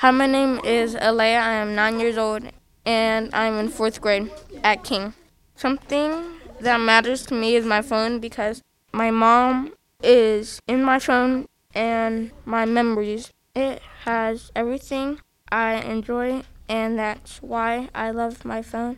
Hi, my name is Aleya. I am nine years old and I'm in fourth grade at King. Something that matters to me is my phone because my mom is in my phone and my memories. It has everything I enjoy, and that's why I love my phone.